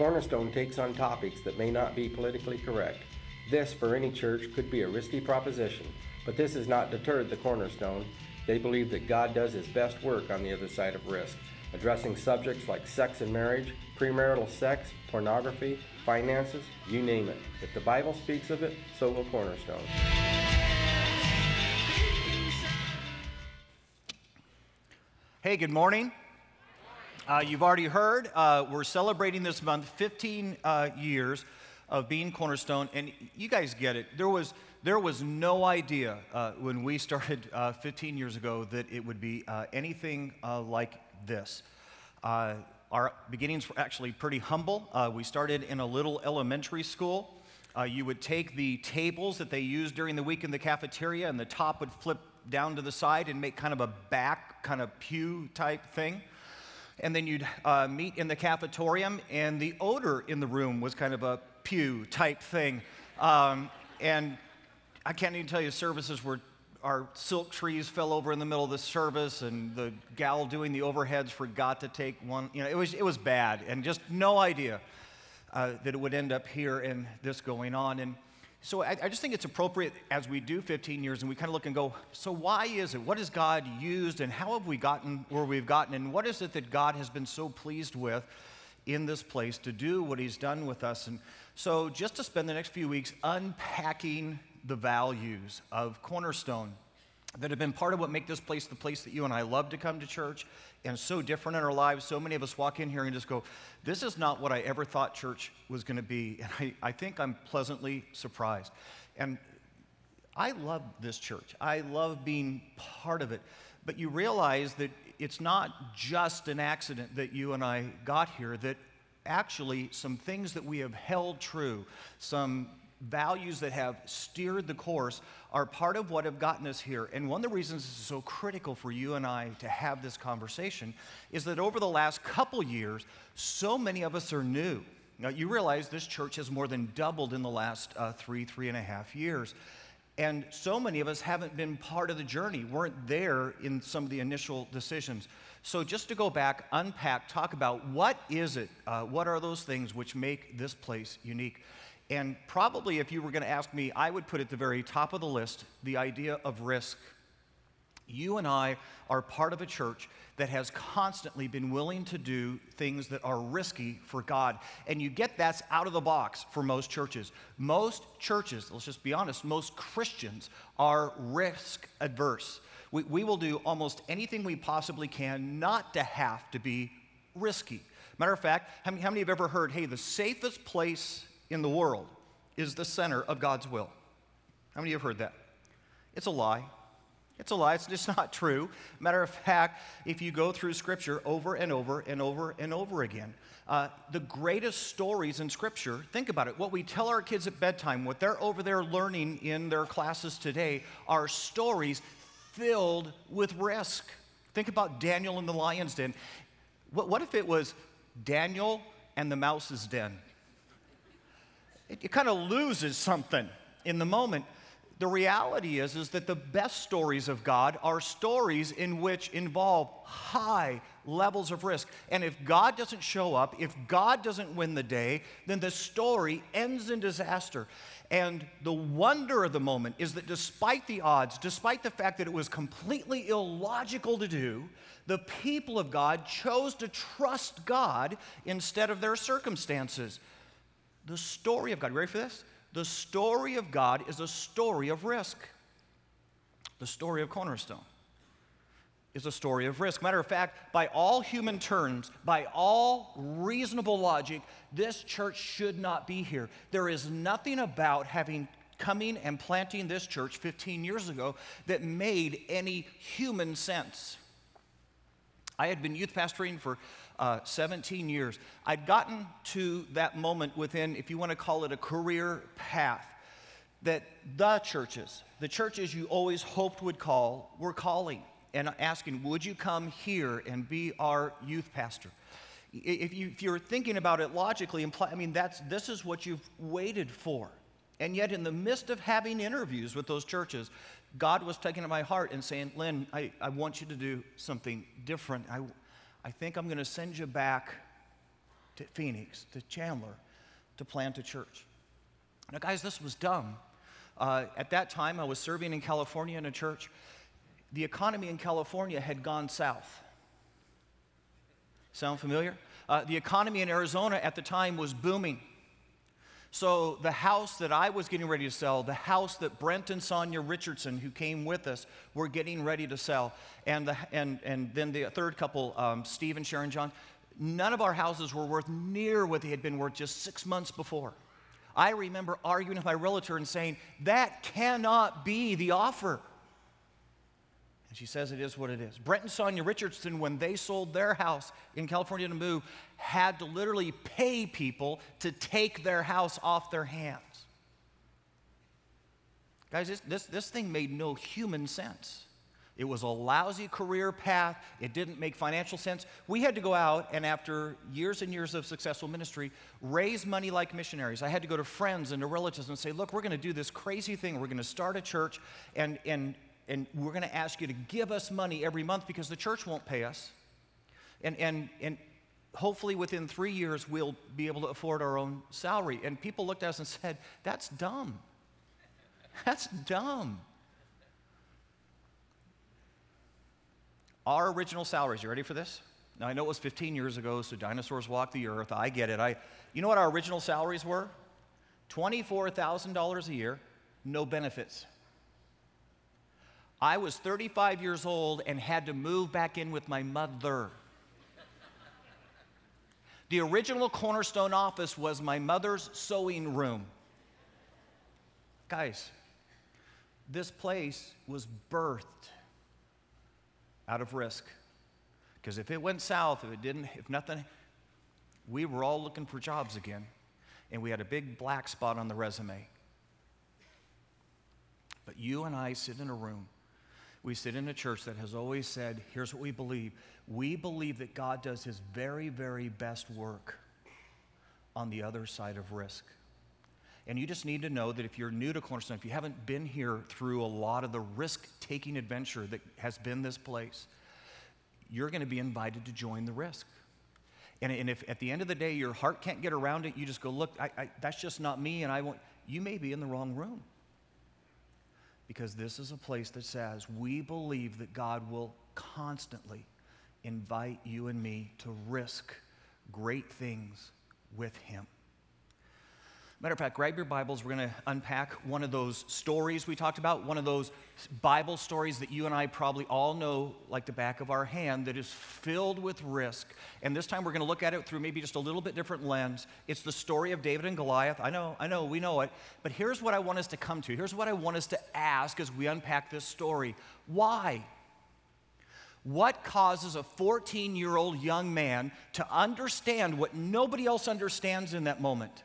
Cornerstone takes on topics that may not be politically correct. This, for any church, could be a risky proposition, but this has not deterred the Cornerstone. They believe that God does his best work on the other side of risk, addressing subjects like sex and marriage, premarital sex, pornography, finances, you name it. If the Bible speaks of it, so will Cornerstone. Hey, good morning. Uh, you've already heard, uh, we're celebrating this month 15 uh, years of being Cornerstone, and you guys get it. There was, there was no idea uh, when we started uh, 15 years ago that it would be uh, anything like this. our beginnings were actually pretty humble. we started in a little elementary school. you would take the tables that they used during the week in the cafeteria, and the top would flip down to the side and make kind of a back, kind of pew type thing. And then you'd uh, meet in the cafetorium, and the odor in the room was kind of a pew type thing. Um, and I can't even tell you, services were our silk trees fell over in the middle of the service, and the gal doing the overheads forgot to take one. You know, it was, it was bad, and just no idea uh, that it would end up here and this going on. And so I, I, just think it's appropriate as we do 15 years and we kind of look and go, so why is it? What has God used and how have we gotten where we've gotten? And what is it that God has been so pleased with in this place to do what He's done with us? And so just to spend the next few weeks unpacking the values of Cornerstone that have been part of what make this place the place that you and I love to come to church and so different in our lives. So many of us walk in here and just go, This is not what I ever thought church was going to be. And I, I think I'm pleasantly surprised. And I love this church, I love being part of it. But you realize that it's not just an accident that you and I got here, that actually some things that we have held true, some values that have steered the course are part of what have gotten us here. And one of the reasons it's so critical for you and I to have this conversation is that over the last couple years, so many of us are new. Now, you realize this church has more than doubled in the last uh, three, three and a half years. And so many of us haven't been part of the journey, weren't there in some of the initial decisions. So, just to go back, unpack, talk about what is it, uh, what are those things which make this place unique? And probably if you were going to ask me, I would put at the very top of the list the idea of risk. You and I are part of a church that has constantly been willing to do things that are risky for God. And you get that's out of the box for most churches. Most churches, let's just be honest, most Christians are risk adverse. We, we will do almost anything we possibly can not to have to be risky. Matter of fact, how many, how many have ever heard, hey, the safest place in the world is the center of God's will. How many of you have heard that? It's a lie. It's a lie. It's just not true. Matter of fact, if you go through Scripture over and over and over and over again, uh, the greatest stories in Scripture, think about it. What we tell our kids at bedtime, what they're over there learning in their classes today, are stories filled with risk. Think about Daniel in the lion's den. What, what if it was Daniel and the mouse's den? It, it kind of loses something in the moment. The reality is, is that the best stories of God are stories in which involve high levels of risk. And if God doesn't show up, if God doesn't win the day, then the story ends in disaster. And the wonder of the moment is that despite the odds, despite the fact that it was completely illogical to do, the people of God chose to trust God instead of their circumstances. The story of God, ready for this? The story of God is a story of risk. The story of Cornerstone is a story of risk. Matter of fact, by all human terms, by all reasonable logic, this church should not be here. There is nothing about having coming and planting this church 15 years ago that made any human sense. I had been youth pastoring for uh, 17 years. I'd gotten to that moment within, if you want to call it a career path, that the churches, the churches you always hoped would call, were calling and asking, Would you come here and be our youth pastor? If, you, you're thinking about it logically, I mean, that's, this is what you've waited for. And yet, in the midst of having interviews with those churches, God was taking to my heart and saying, Lynn, I, I want you to do something different. I, I think I'm going to send you back to Phoenix, to Chandler, to plant a church. Now, guys, this was dumb. Uh, at that time, I was serving in California in a church. The economy in California had gone south. Sound familiar? Uh, the economy in Arizona at the time was booming. So, the house that I was getting ready to sell, the house that Brent and Sonia Richardson, who came with us, were getting ready to sell, and, the, and, and then the third couple, um, Steve and Sharon John, none of our houses were worth near what they had been worth just six months before. I remember arguing with my realtor and saying, That cannot be the offer. And she says it is what it is. Brent and Sonia Richardson, when they sold their house in California to move, had to literally pay people to take their house off their hands. Guys, this, this, this thing made no human sense. It was a lousy career path. It didn't make financial sense. We had to go out and, after years and years of successful ministry, raise money like missionaries. I had to go to friends and to relatives and say, Look, we're going to do this crazy thing. We're going to start a church, and, and, and we're going to ask you to give us money every month because the church won't pay us. And, and, and hopefully, within three years, we'll be able to afford our own salary. And people looked at us and said, That's dumb. That's dumb. Our original salaries, you ready for this? Now, I know it was 15 years ago, so dinosaurs walked the earth. I get it. I, you know what our original salaries were? $24,000 a year, no benefits. I was 35 years old and had to move back in with my mother. The original Cornerstone office was my mother's sewing room. Guys, this place was birthed out of risk. Because if it went south, if it didn't, if nothing, we were all looking for jobs again. And we had a big black spot on the resume. But you and I sit in a room. We sit in a church that has always said, here's what we believe. We believe that God does his very, very best work on the other side of risk. And you just need to know that if you're new to Cornerstone, if you haven't been here through a lot of the risk taking adventure that has been this place, you're going to be invited to join the risk. And, and, if at the end of the day your heart can't get around it, you just go, look, I, I, that's just not me, and I won't, you may be in the wrong room. Because this is a place that says we believe that God will constantly invite you and me to risk great things with Him. Matter of fact, grab your Bibles. We're going to unpack one of those stories we talked about, one of those Bible stories that you and I probably all know like the back of our hand that is filled with risk. And this time we're going to look at it through maybe just a little bit different lens. It's the story of David and Goliath. I know, I know, we know it. But here's what I want us to come to. Here's what I want us to ask as we unpack this story Why? What causes a 14 year old young man to understand what nobody else understands in that moment?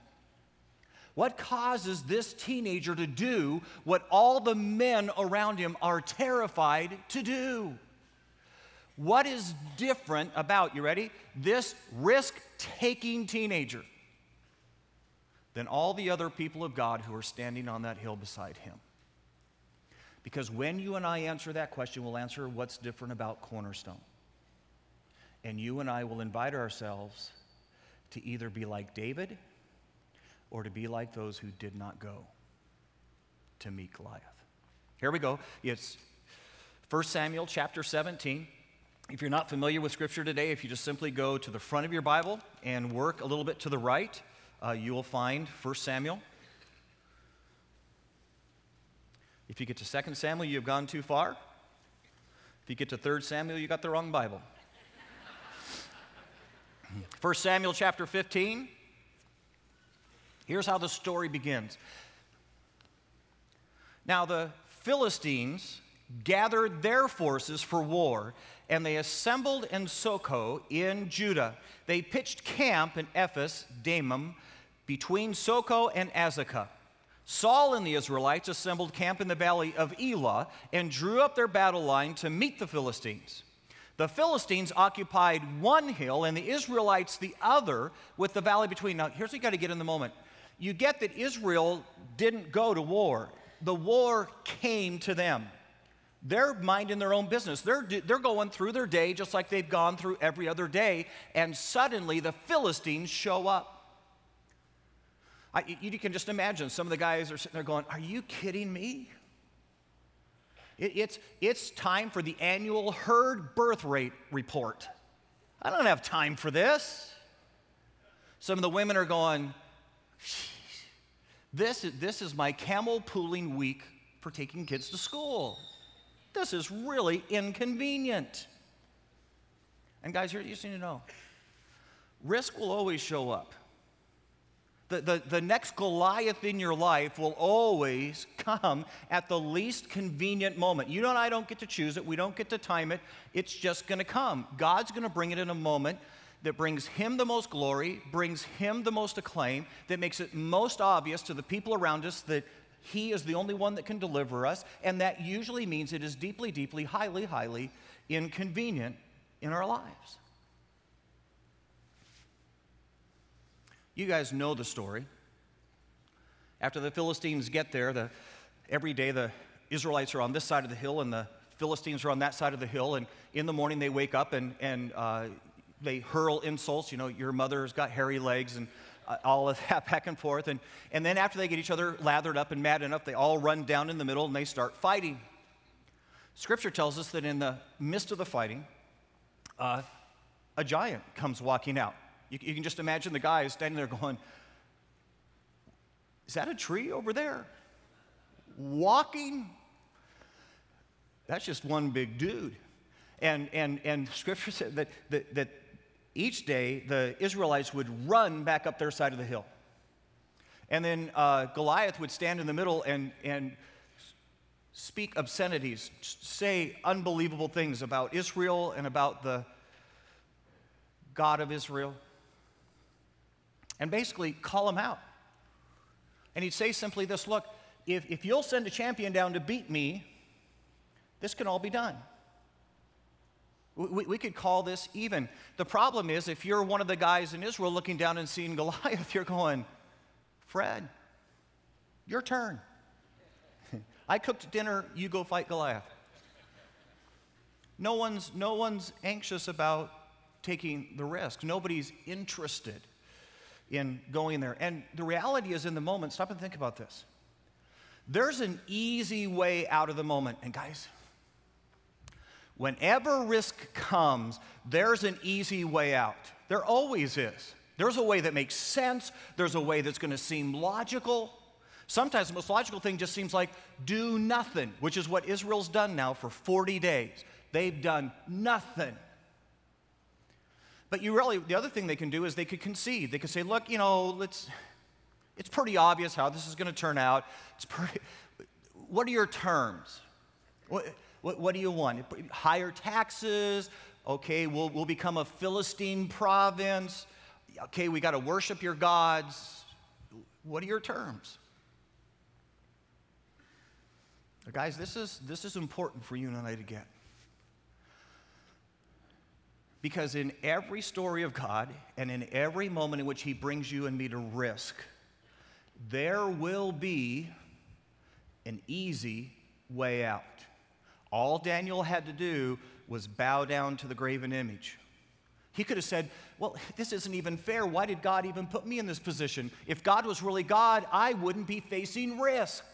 What causes this teenager to do what all the men around him are terrified to do? What is different about, you ready? This risk taking teenager than all the other people of God who are standing on that hill beside him? Because when you and I answer that question, we'll answer what's different about Cornerstone. And you and I will invite ourselves to either be like David or to be like those who did not go to meet Goliath. Here we go. It's 1 Samuel chapter 17. If you're not familiar with Scripture today, if you just simply go to the front of your Bible and work a little bit to the right, uh, you will find 1 Samuel. If you get to 2 Samuel, you've gone too far. If you get to 3 Samuel, you got the wrong Bible. 1 Samuel chapter 15. Here's how the story begins. Now, the Philistines gathered their forces for war, and they assembled in Socoh in Judah. They pitched camp in Ephes Dammim between Socoh and Azekah. Saul and the Israelites assembled camp in the valley of Elah and drew up their battle line to meet the Philistines. The Philistines occupied one hill and the Israelites the other with the valley between. Now, here's what you got to get in the moment you get that Israel didn't go to war, the war came to them. they're minding their own business. They're, they're going through their day just like they've gone through every other day, and suddenly the Philistines show up. I, you can just imagine some of the guys are sitting there going, Are you kidding me? It, it's, it's time for the annual herd birth rate report. I don't have time for this. Some of the women are going, this is, this is my camel pooling week for taking kids to school. This is really inconvenient. And guys, you just need to know risk will always show up. The, the, the next Goliath in your life will always come at the least convenient moment. You and I don't get to choose it, we don't get to time it. It's just going to come. God's going to bring it in a moment that brings Him the most glory, brings Him the most acclaim, that makes it most obvious to the people around us that He is the only one that can deliver us. And that usually means it is deeply, deeply, highly, highly inconvenient in our lives. You guys know the story. After the Philistines get there, the, every day the Israelites are on this side of the hill and the Philistines are on that side of the hill. And in the morning they wake up and, and uh, they hurl insults. You know, your mother's got hairy legs and uh, all of that back and forth. And, and then after they get each other lathered up and mad enough, they all run down in the middle and they start fighting. Scripture tells us that in the midst of the fighting, uh, a giant comes walking out. You, you can just imagine the guys standing there going, Is that a tree over there? Walking? That's just one big dude. And, and, and scripture said that, that, that each day the Israelites would run back up their side of the hill. And then uh, Goliath would stand in the middle and, and speak obscenities, say unbelievable things about Israel and about the God of Israel and basically call him out. And he'd say simply this look, if, if you'll send a champion down to beat me, this can all be done. We, we, could call this even. The problem is, if you're one of the guys in Israel looking down and seeing Goliath, you're going, Fred, your turn. I cooked dinner, you go fight Goliath. No one's, no one's anxious about taking the risk, nobody's interested in going there. And the reality is, in the moment, stop and think about this. There's an easy way out of the moment. And guys, whenever risk comes, there's an easy way out. There always is. There's a way that makes sense, there's a way that's going to seem logical. Sometimes the most logical thing just seems like do nothing, which is what Israel's done now for 40 days. They've done nothing. But you really, the other thing they can do is they could concede. They could say, look, you know, let's, it's pretty obvious how this is going to turn out. It's pretty, what are your terms? What, what, what do you want? Higher taxes? Okay, we'll, we'll become a Philistine province. Okay, we got to worship your gods. What are your terms? Guys, this is, this is important for you and I to get. Because in every story of God and in every moment in which He brings you and me to risk, there will be an easy way out. All Daniel had to do was bow down to the graven image. He could have said, Well, this isn't even fair. Why did God even put me in this position? If God was really God, I wouldn't be facing risk.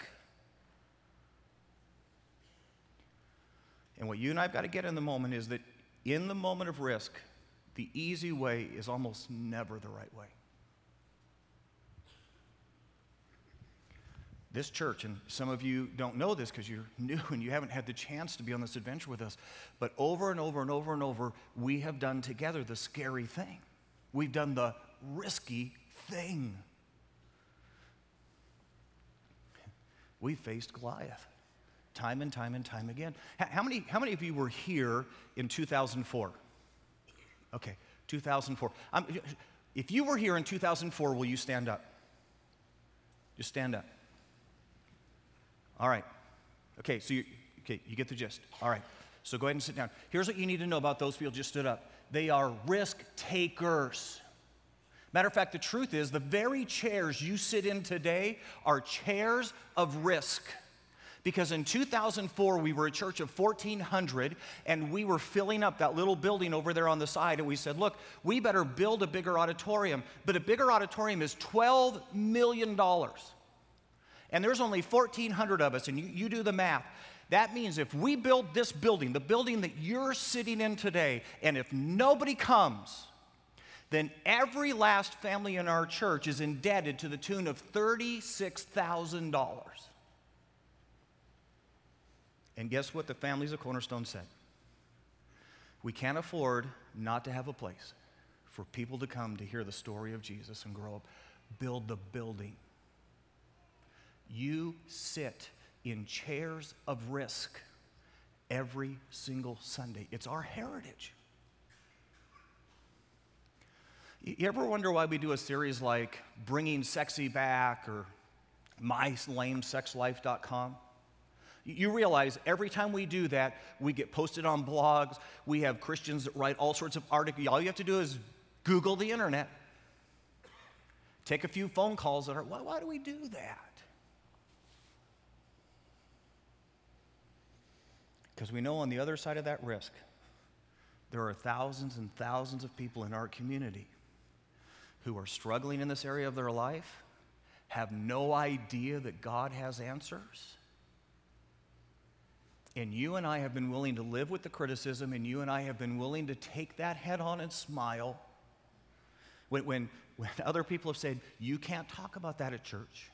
And what you and I have got to get in the moment is that in the moment of risk, the easy way is almost never the right way. This church, and some of you don't know this because you're new and you haven't had the chance to be on this adventure with us, but over and over and over and over, we have done together the scary thing. We've done the risky thing. We faced Goliath time and time and time again. How many, how many of you were here in 2004? Okay, 2004. Um, if you were here in 2004, will you stand up? Just stand up. All right. Okay, so you, okay, you get the gist. All right. So go ahead and sit down. Here's what you need to know about those people just stood up. They are risk takers. Matter of fact, the truth is the very chairs you sit in today are chairs of risk Because in 2004, we were a church of 1,400 and we were filling up that little building over there on the side. And we said, look, we better build a bigger auditorium. But a bigger auditorium is $12 million. And there's only 1,400 of us, and you, you do the math. That means if we build this building, the building that you're sitting in today, and if nobody comes, then every last family in our church is indebted to the tune of $36,000. And guess what the families of Cornerstone said? We can't afford not to have a place for people to come to hear the story of Jesus and grow up. Build the building. You sit in chairs of risk every single Sunday. It's our heritage. You ever wonder why we do a series like Bringing Sexy Back or MyLameSexLife.com? You realize every time we do that, we get posted on blogs. We have Christians that write all sorts of articles. All you have to do is Google the internet, take a few phone calls that are, why, why do we do that? Because we know on the other side of that risk, there are thousands and thousands of people in our community who are struggling in this area of their life, have no idea that God has answers. And you and I have been willing to live with the criticism, and you and I have been willing to take that head on and smile. When, when, when other people have said, You can't talk about that at church.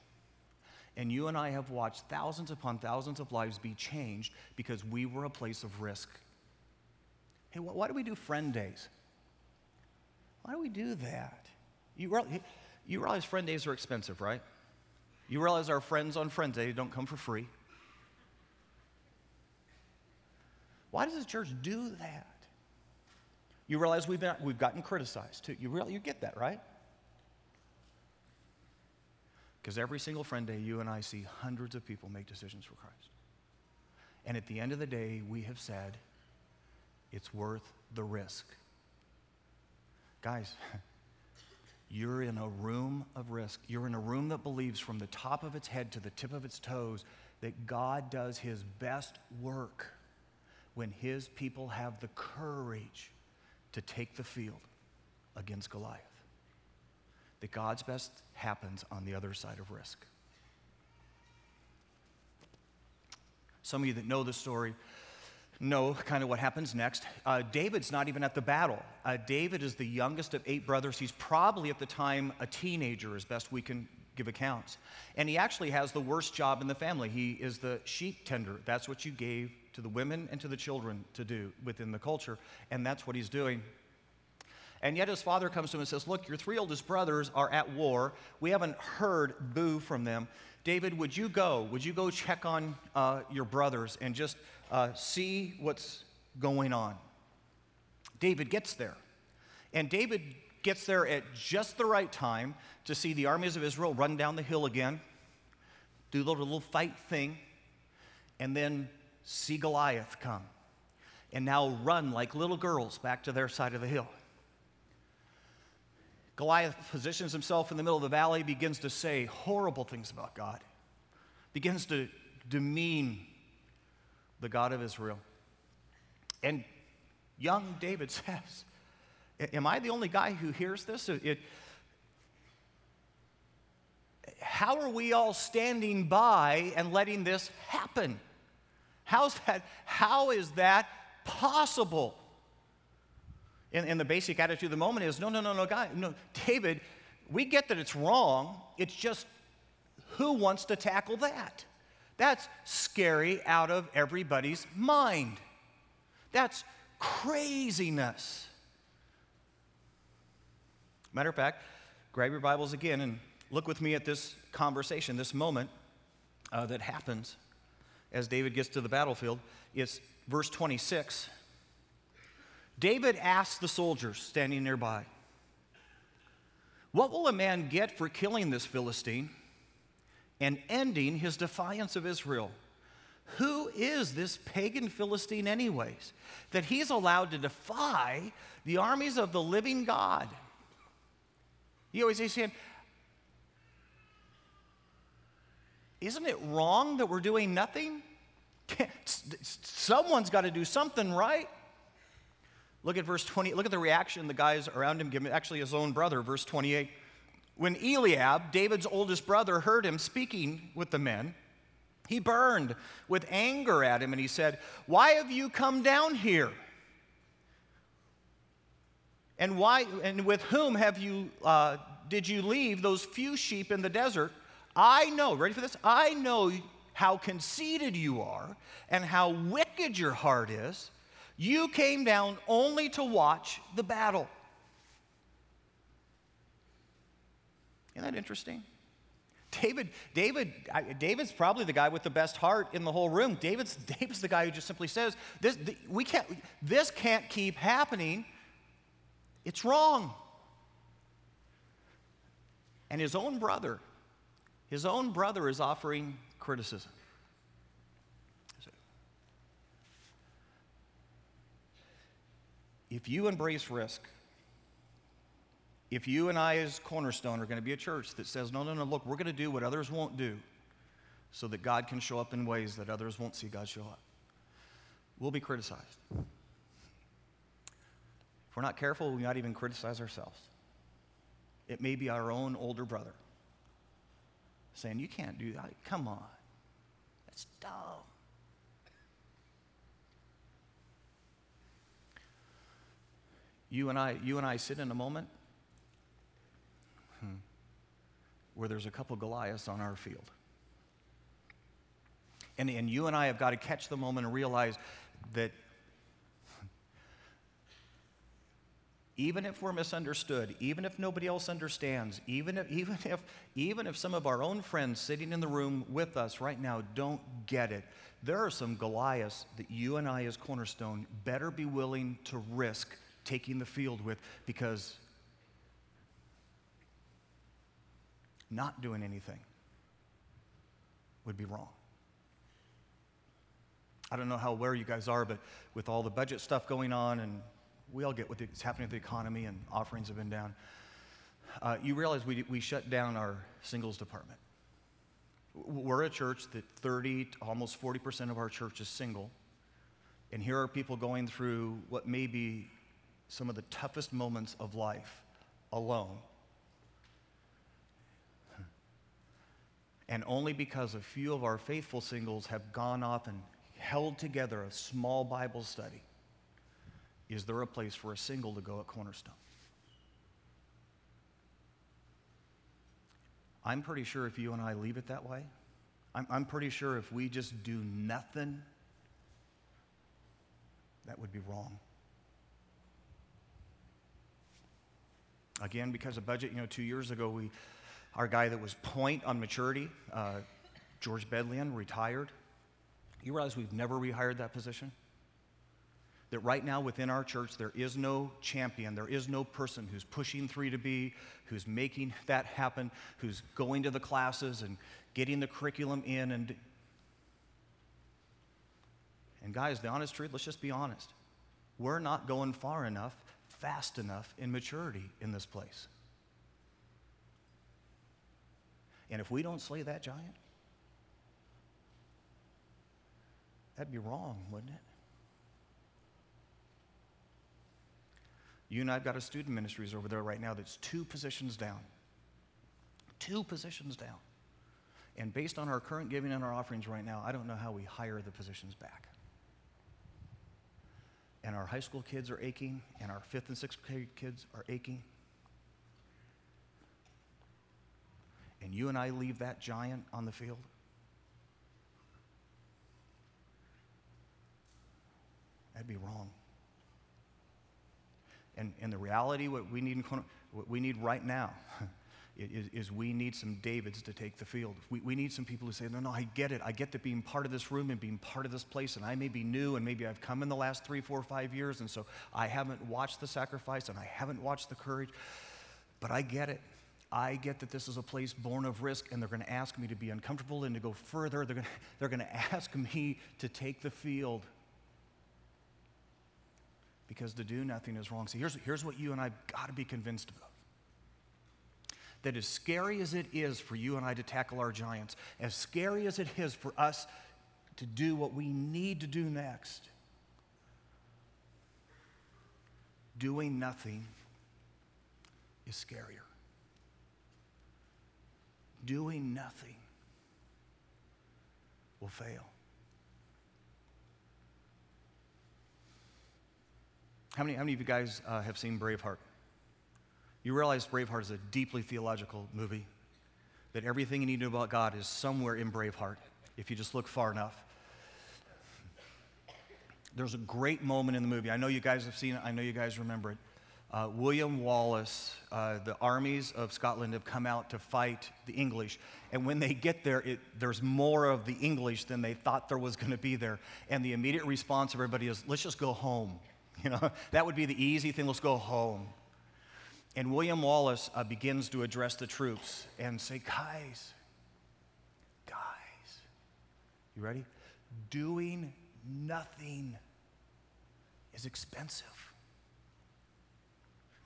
And you and I have watched thousands upon thousands of lives be changed because we were a place of risk. Hey, why do we do friend days? Why do we do that? You, realize, you realize friend days are expensive, right? You realize our friends on friend Day don't come for free. Why does the church do that? You realize we've, been, we've gotten criticized too. You, realize, you get that, right? Because every single friend day, you and I see hundreds of people make decisions for Christ. And at the end of the day, we have said, it's worth the risk. Guys, You're in a room of risk. You're in a room that believes from the top of its head to the tip of its toes that God does his best work when his people have the courage to take the field against Goliath. That God's best happens on the other side of risk. Some of you that know the story know kind of what happens next. Uh, David's not even at the battle. Uh, David is the youngest of eight brothers. He's probably at the time a teenager, as best we can give accounts. And he actually has the worst job in the family. He is the sheep tender. That's what you gave to the women and to the children to do within the culture. And that's what he's doing. And yet his father comes to him and says, Look, your three oldest brothers are at war. We haven't heard boo from them. David, would you go? Would you go check on uh, your brothers and just uh, see what's going on. David gets there. And David gets there at just the right time to see the armies of Israel run down the hill again, do the little fight thing, and then see Goliath come. And now run like little girls back to their side of the hill. Goliath positions himself in the middle of the valley, begins to say horrible things about God, begins to demean the God of Israel. And young David says, Am I the only guy who hears this? It, how are we all standing by and letting this happen? How's that, how is that possible? And, and the basic attitude of the moment is no, no, no, no, guy, no, David, we get that it's wrong. It's just who wants to tackle that? That's scary out of everybody's mind. That's craziness. Matter of fact, grab your Bibles again and look with me at this conversation, this moment uh, that happens as David gets to the battlefield. It's verse 26. David asks the soldiers standing nearby, What will a man get for killing this Philistine? and ending his defiance of Israel. Who is this pagan Philistine, anyways, that he's allowed to defy the armies of the living God? You always say, isn't it wrong that we're doing nothing? Someone's got to do something, right? Look at verse 20. Look at the reaction the guys around him give him, actually his own brother, verse 28. When Eliab, David's oldest brother, heard him speaking with the men, he burned with anger at him and he said, Why have you come down here? And why and with whom have you uh, did you leave those few sheep in the desert? I know, ready for this? I know how conceited you are and how wicked your heart is. You came down only to watch the battle. Isn't that interesting? David, David, David's probably the guy with the best heart in the whole room. David's, David's the guy who just simply says, this, we can't, this can't keep happening. It's wrong. And his own brother, his own brother is offering criticism. If you embrace risk, if you and I, as Cornerstone, are going to be a church that says, no, no, no, look, we're going to do what others won't do so that God can show up in ways that others won't see God show up, we'll be criticized. If we're not careful, we might even criticize ourselves. It may be our own older brother saying, You can't do that. Come on. That's dumb. You and I, you and I sit in a moment hmm, where there's a couple Goliaths on our field. And, and you and I have got to catch the moment and realize that even if we're misunderstood, even if nobody else understands, even if, even, if, even if some of our own friends sitting in the room with us right now don't get it, there are some Goliaths that you and I, as Cornerstone, better be willing to risk taking the field with because not doing anything would be wrong. I don't know how aware you guys are, but with all the budget stuff going on, and we all get what's happening with the economy, and offerings have been down, uh, you realize we, we shut down our singles department. We're a church that 30, almost 40% of our church is single. And here are people going through what may be some of the toughest moments of life alone. And only because a few of our faithful singles have gone off and held together a small Bible study is there a place for a single to go at Cornerstone. I'm pretty sure if you and I leave it that way, I'm, I'm pretty sure if we just do nothing, that would be wrong. Again, because of budget, you know, two years ago, we, our guy that was point on maturity, uh, George Bedlian, retired. You realize we've never rehired that position? That right now within our church, there is no champion, there is no person who's pushing three to be, who's making that happen, who's going to the classes and getting the curriculum in. And, and guys, the honest truth, let's just be honest. We're not going far enough fast enough in maturity in this place. And if we don't slay that giant, that'd be wrong, wouldn't it? You and I've got a student ministries over there right now that's two positions down. Two positions down. And based on our current giving and our offerings right now, I don't know how we hire the positions back and our high school kids are aching, and our fifth and sixth grade kids are aching. And you and I leave that giant on the field. That'd be wrong. And, and the reality, what we need, what we need right now is, is, we need some Davids to take the field. We, we need some people who say, no, no, I get it. I get that being part of this room and being part of this place, and I may be new, and maybe I've come in the last three, four, five years, and so I haven't watched the sacrifice and I haven't watched the courage, but I get it. I get that this is a place born of risk, and they're going to ask me to be uncomfortable and to go further. They're going they're to ask me to take the field because to do nothing is wrong. See, here's, here's what you and I've got to be convinced of that as scary as it is for you and I to tackle our giants, as scary as it is for us to do what we need to do next, doing nothing is scarier. Doing nothing will fail. How many, how many of you guys uh, have seen Braveheart? You realize Braveheart is a deeply theological movie, that everything you need to know about God is somewhere in Braveheart if you just look far enough. There's a great moment in the movie. I know you guys have seen it, I know you guys remember it. Uh, William Wallace, uh, the armies of Scotland have come out to fight the English. And when they get there, it, there's more of the English than they thought there was going to be there. And the immediate response of everybody is, let's just go home. You know, that would be the easy thing, let's go home. And William Wallace uh, begins to address the troops and say, guys, guys, you ready? Doing nothing is expensive.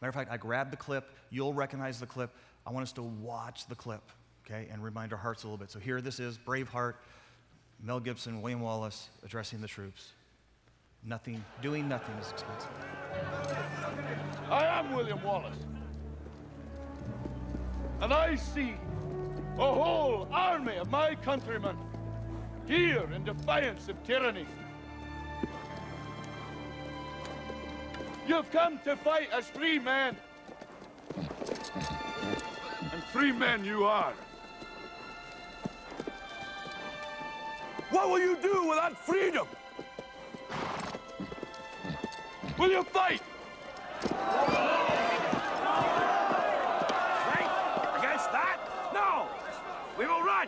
Matter of fact, I grabbed the clip. You'll recognize the clip. I want us to watch the clip, okay, and remind our hearts a little bit. So here this is Braveheart, Mel Gibson, William Wallace addressing the troops. Nothing, doing nothing is expensive. I am William Wallace. And I see a whole army of my countrymen here in defiance of tyranny. You've come to fight as free men. And free men you are. What will you do with that freedom? Will you? Fight against that? No! We will run!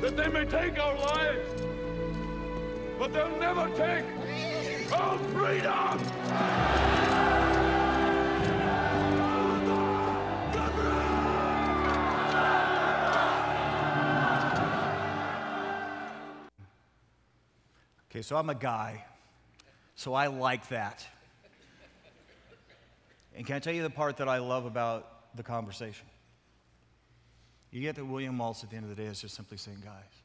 that they may take our lives, but they'll never take our freedom! Okay, so I'm a guy, so I like that. And can I tell you the part that I love about the conversation? You get that William Wallace at the end of the day is just simply saying, guys,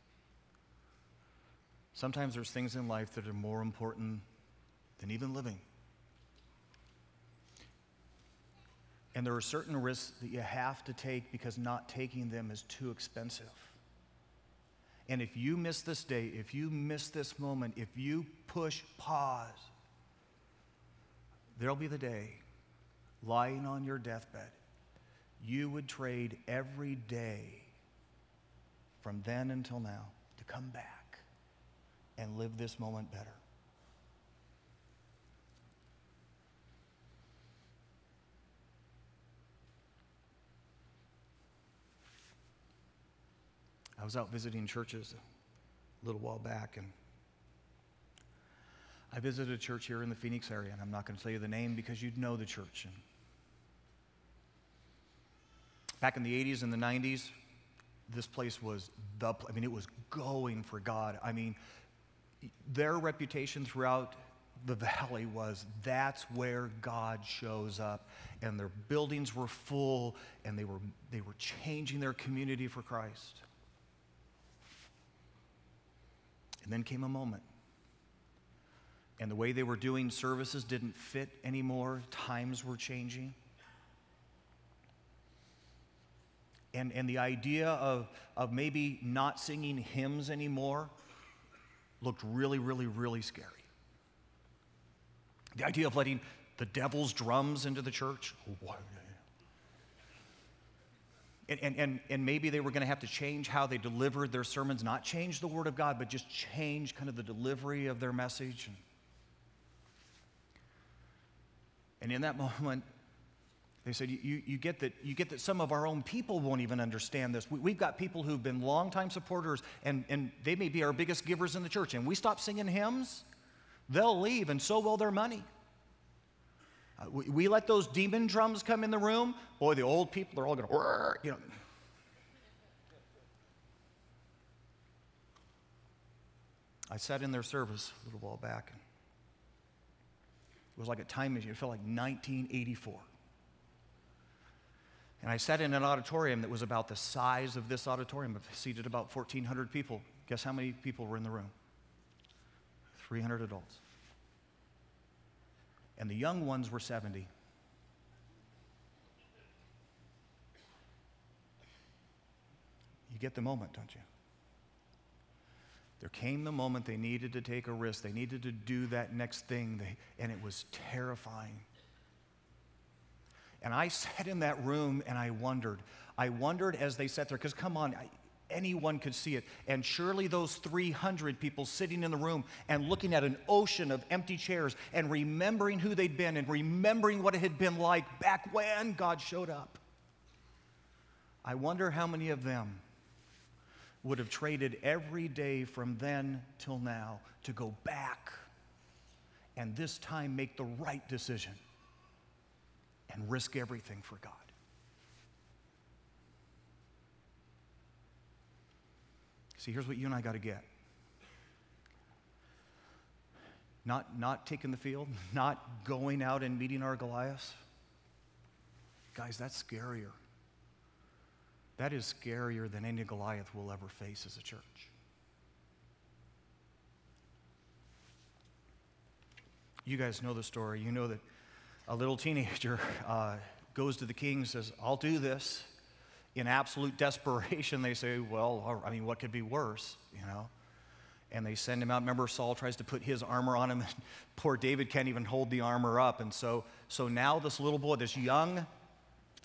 sometimes there's things in life that are more important than even living. And there are certain risks that you have to take because not taking them is too expensive. And if you miss this day, if you miss this moment, if you push pause, there'll be the day lying on your deathbed. You would trade every day from then until now to come back and live this moment better. I was out visiting churches a little while back, and I visited a church here in the Phoenix area, and I'm not going to tell you the name because you'd know the church. And back in the 80s and the 90s, this place was the, I mean, it was going for God. I mean, their reputation throughout the valley was that's where God shows up. And their buildings were full, and they were, they were changing their community for Christ. And then came a moment. And the way they were doing services didn't fit anymore, times were changing. And, and the idea of, of maybe not singing hymns anymore looked really, really, really scary. The idea of letting the devil's drums into the church. And, and, and, and maybe they were going to have to change how they delivered their sermons, not change the Word of God, but just change kind of the delivery of their message. And in that moment, They said, you, you, get that, you get that some of our own people won't even understand this. We, have got people who've been longtime supporters, and, and they may be our biggest givers in the church. And we stop singing hymns, they'll leave, and so will their money. Uh, we, we, let those demon drums come in the room. Boy, the old people, they're all going to, you know. I sat in their service a little while back. It was like a time machine. It felt like 1984. And I sat in an auditorium that was about the size of this auditorium, seated about 1,400 people. Guess how many people were in the room? 300 adults. And the young ones were 70. You get the moment, don't you? There came the moment they needed to take a risk. They needed to do that next thing, they, and it was terrifying. And I sat in that room and I wondered. I wondered as they sat there, because come on, I, anyone could see it. And surely those 300 people sitting in the room and looking at an ocean of empty chairs and remembering who they'd been and remembering what it had been like back when God showed up. I wonder how many of them would have traded every day from then till now to go back and this time make the right decision and risk everything for God. See, here's what you and I got to get. Not, not taking the field, not going out and meeting our Goliaths. Guys, that's scarier. That is scarier than any Goliath we'll ever face as a church. You guys know the story. You know that a little teenager uh, goes to the king and says, I'll do this. In absolute desperation, they say, Well, I mean, what could be worse, you know? And they send him out. Remember, Saul tries to put his armor on him, and poor David can't even hold the armor up. And so, so now this little boy, this young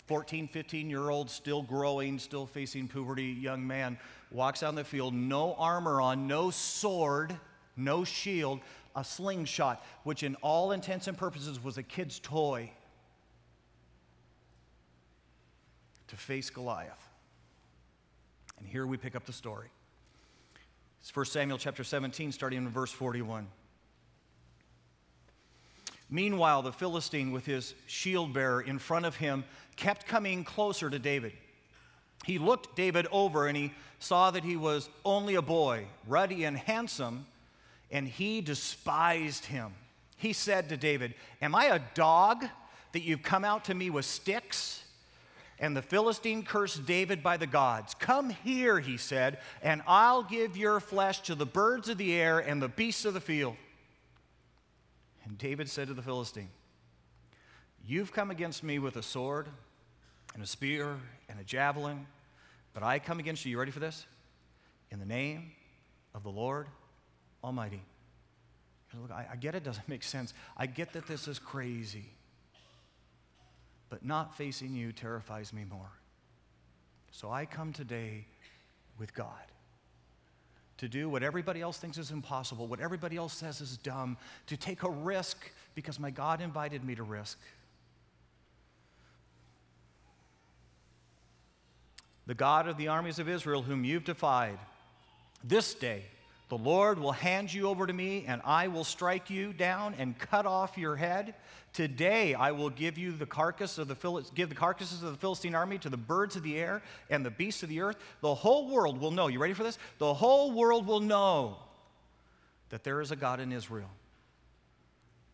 14, 15 year old, still growing, still facing puberty young man, walks out in the field, no armor on, no sword, no shield, a slingshot, which in all intents and purposes was a kid's toy to face Goliath. And here we pick up the story. It's 1 Samuel chapter 17, starting in verse 41. Meanwhile, the Philistine, with his shield bearer in front of him, kept coming closer to David. He looked David over and he saw that he was only a boy, ruddy and handsome, and he despised him. He said to David, Am I a dog that you've come out to me with sticks? And the Philistine cursed David by the gods. Come here, he said, and I'll give your flesh to the birds of the air and the beasts of the field. And David said to the Philistine, You've come against me with a sword and a spear and a javelin, but I come against you. You ready for this? In the name of the Lord Almighty. Look, I, I get it doesn't make sense. I get that this is crazy. But not facing you terrifies me more. So I come today with God to do what everybody else thinks is impossible, what everybody else says is dumb, to take a risk because my God invited me to risk. The God of the armies of Israel, whom you've defied, this day the Lord will hand you over to me, and I will strike you down and cut off your head. Today I will give you the carcass of the Phil- give the carcasses of the Philistine army to the birds of the air and the beasts of the earth. The whole world will know. You ready for this? The whole world will know that there is a God in Israel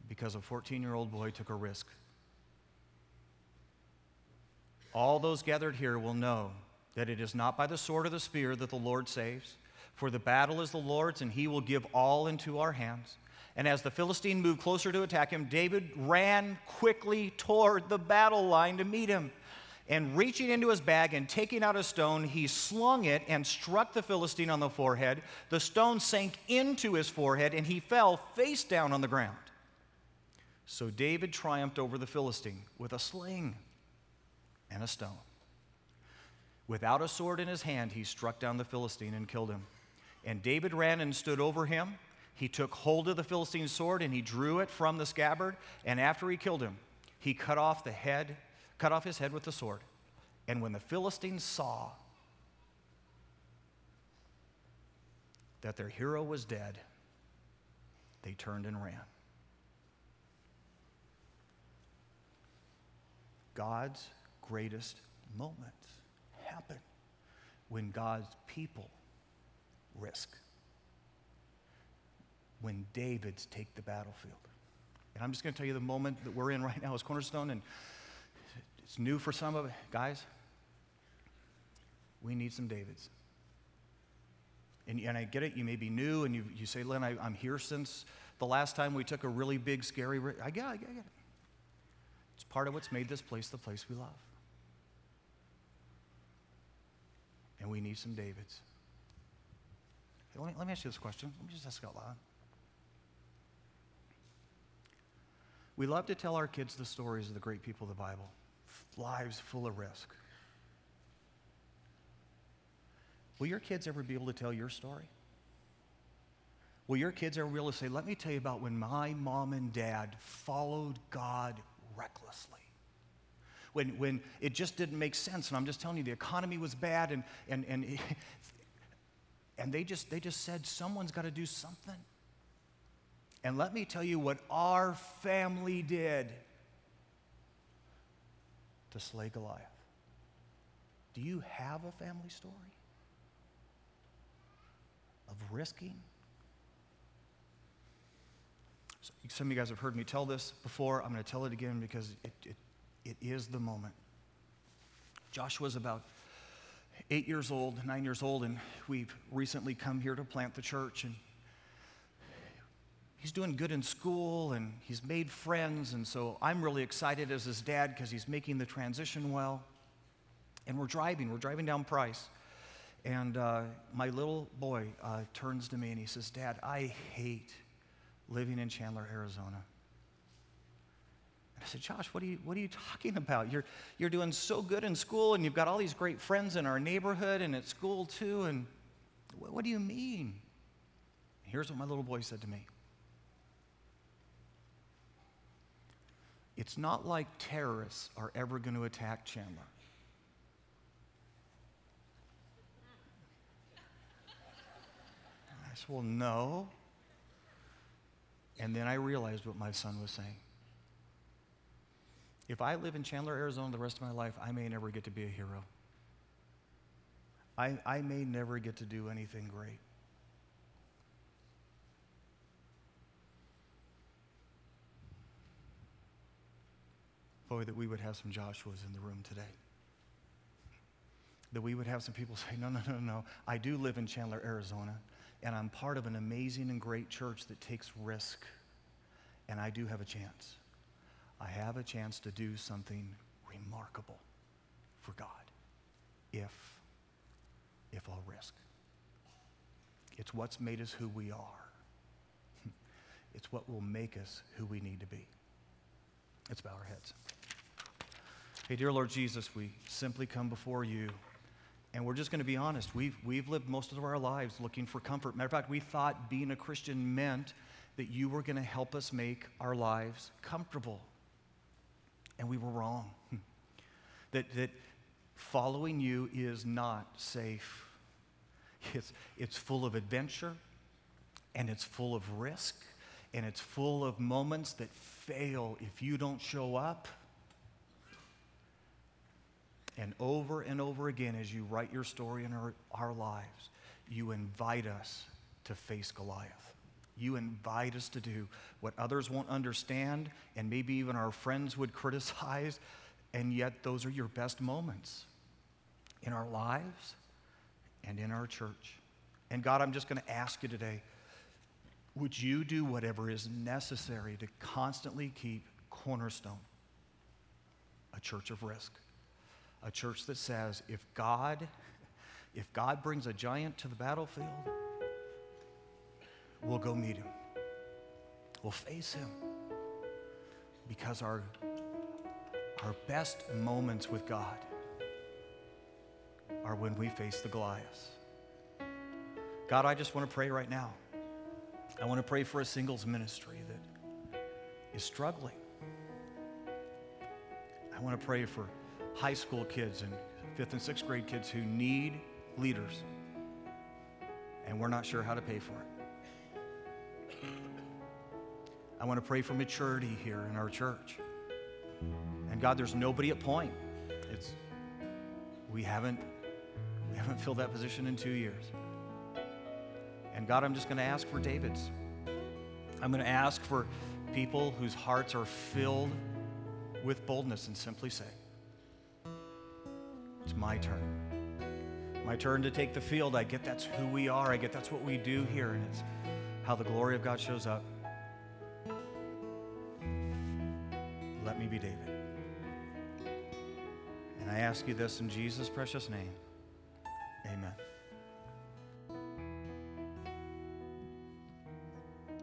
because a 14-year-old boy took a risk. All those gathered here will know that it is not by the sword or the spear that the Lord saves for the battle is the Lord's, and he will give all into our hands. And as the Philistine moved closer to attack him, David ran quickly toward the battle line to meet him. And reaching into his bag and taking out a stone, he slung it and struck the Philistine on the forehead. The stone sank into his forehead, and he fell face down on the ground. So David triumphed over the Philistine with a sling and a stone. Without a sword in his hand, he struck down the Philistine and killed him. And David ran and stood over him. He took hold of the Philistine's sword and he drew it from the scabbard. And after he killed him, he cut off the head cut off his head with the sword. And when the Philistines saw that their hero was dead, they turned and ran. God's greatest moments happen when God's people risk. When Davids take the battlefield. And I'm just going to tell you the moment that we're in right now is Cornerstone, and it's new for some of it. Guys, we need some Davids. And, and I get it, you may be new and you, you say, Len, I, am here since the last time we took a really big, scary. I get, I get, I get it. It's part of what's made this place the place we love. And we need some Davids. Let, me, let me ask you this question. Let me just ask out loud. We love to tell our kids the stories of the great people of the Bible, lives full of risk. Will your kids ever be able to tell your story? Will your kids ever be able to say, Let me tell you about when my mom and dad followed God recklessly? When, when it just didn't make sense, and I'm just telling you, the economy was bad, and, and, and, and they, just, they just said, Someone's got to do something. And let me tell you what our family did to slay Goliath. Do you have a family story of risking? Some of you guys have heard me tell this before. I'm going to tell it again because it, it, it is the moment. Joshua's about eight years old, nine years old, and we've recently come here to plant the church. And he's doing good in school and he's made friends. And so I'm really excited as his dad because he's making the transition well. And we're driving, we're driving down Price. And uh, my little boy uh, turns to me and he says, Dad, I hate living in Chandler, Arizona. I said, Josh, what are you, what are you talking about? You're, you're doing so good in school and you've got all these great friends in our neighborhood and at school too. And what, what do you mean? Here's what my little boy said to me It's not like terrorists are ever going to attack Chandler. I said, Well, no. And then I realized what my son was saying. If I live in Chandler, Arizona the rest of my life, I may never get to be a hero. I, I may never get to do anything great. Boy, that we would have some Joshuas in the room today. That we would have some people say, no, no, no, no. I do live in Chandler, Arizona, and I'm part of an amazing and great church that takes risk, and I do have a chance. I have a chance to do something remarkable for God if, if I'll risk. It's what's made us who we are. It's what will make us who we need to be. Let's bow our heads. Hey, dear Lord Jesus, we simply come before you. And we're just going to be honest. We've, we've lived most of our lives looking for comfort. Matter of fact, we thought being a Christian meant that you were going to help us make our lives comfortable. And we were wrong. that, that following you is not safe. It's, it's full of adventure, and it's full of risk, and it's full of moments that fail if you don't show up. And over and over again, as you write your story in our, our lives, you invite us to face Goliath. You invite us to do what others won't understand and maybe even our friends would criticize, and yet those are your best moments in our lives and in our church. And God, I'm just going to ask you today would you do whatever is necessary to constantly keep Cornerstone a church of risk? a church that says if God if God brings a giant to the battlefield, we'll go meet him. We'll face him. Because our our best moments with God are when we face the Goliaths. God, I just want to pray right now. I want to pray for a singles ministry that is struggling I want to pray for high school kids and fifth and sixth grade kids who need leaders, and we're not sure how to pay for it. I want to pray for maturity here in our church. And God, there's nobody at point. It's we haven't we haven't filled that position in two years. And God, I'm just going to ask for David's. I'm going to ask for people whose hearts are filled with boldness and simply say, It's my turn. My turn to take the field. I get that's who we are. I get that's what we do here, and it's how the glory of God shows up. Be David. And I ask you this in Jesus' precious name.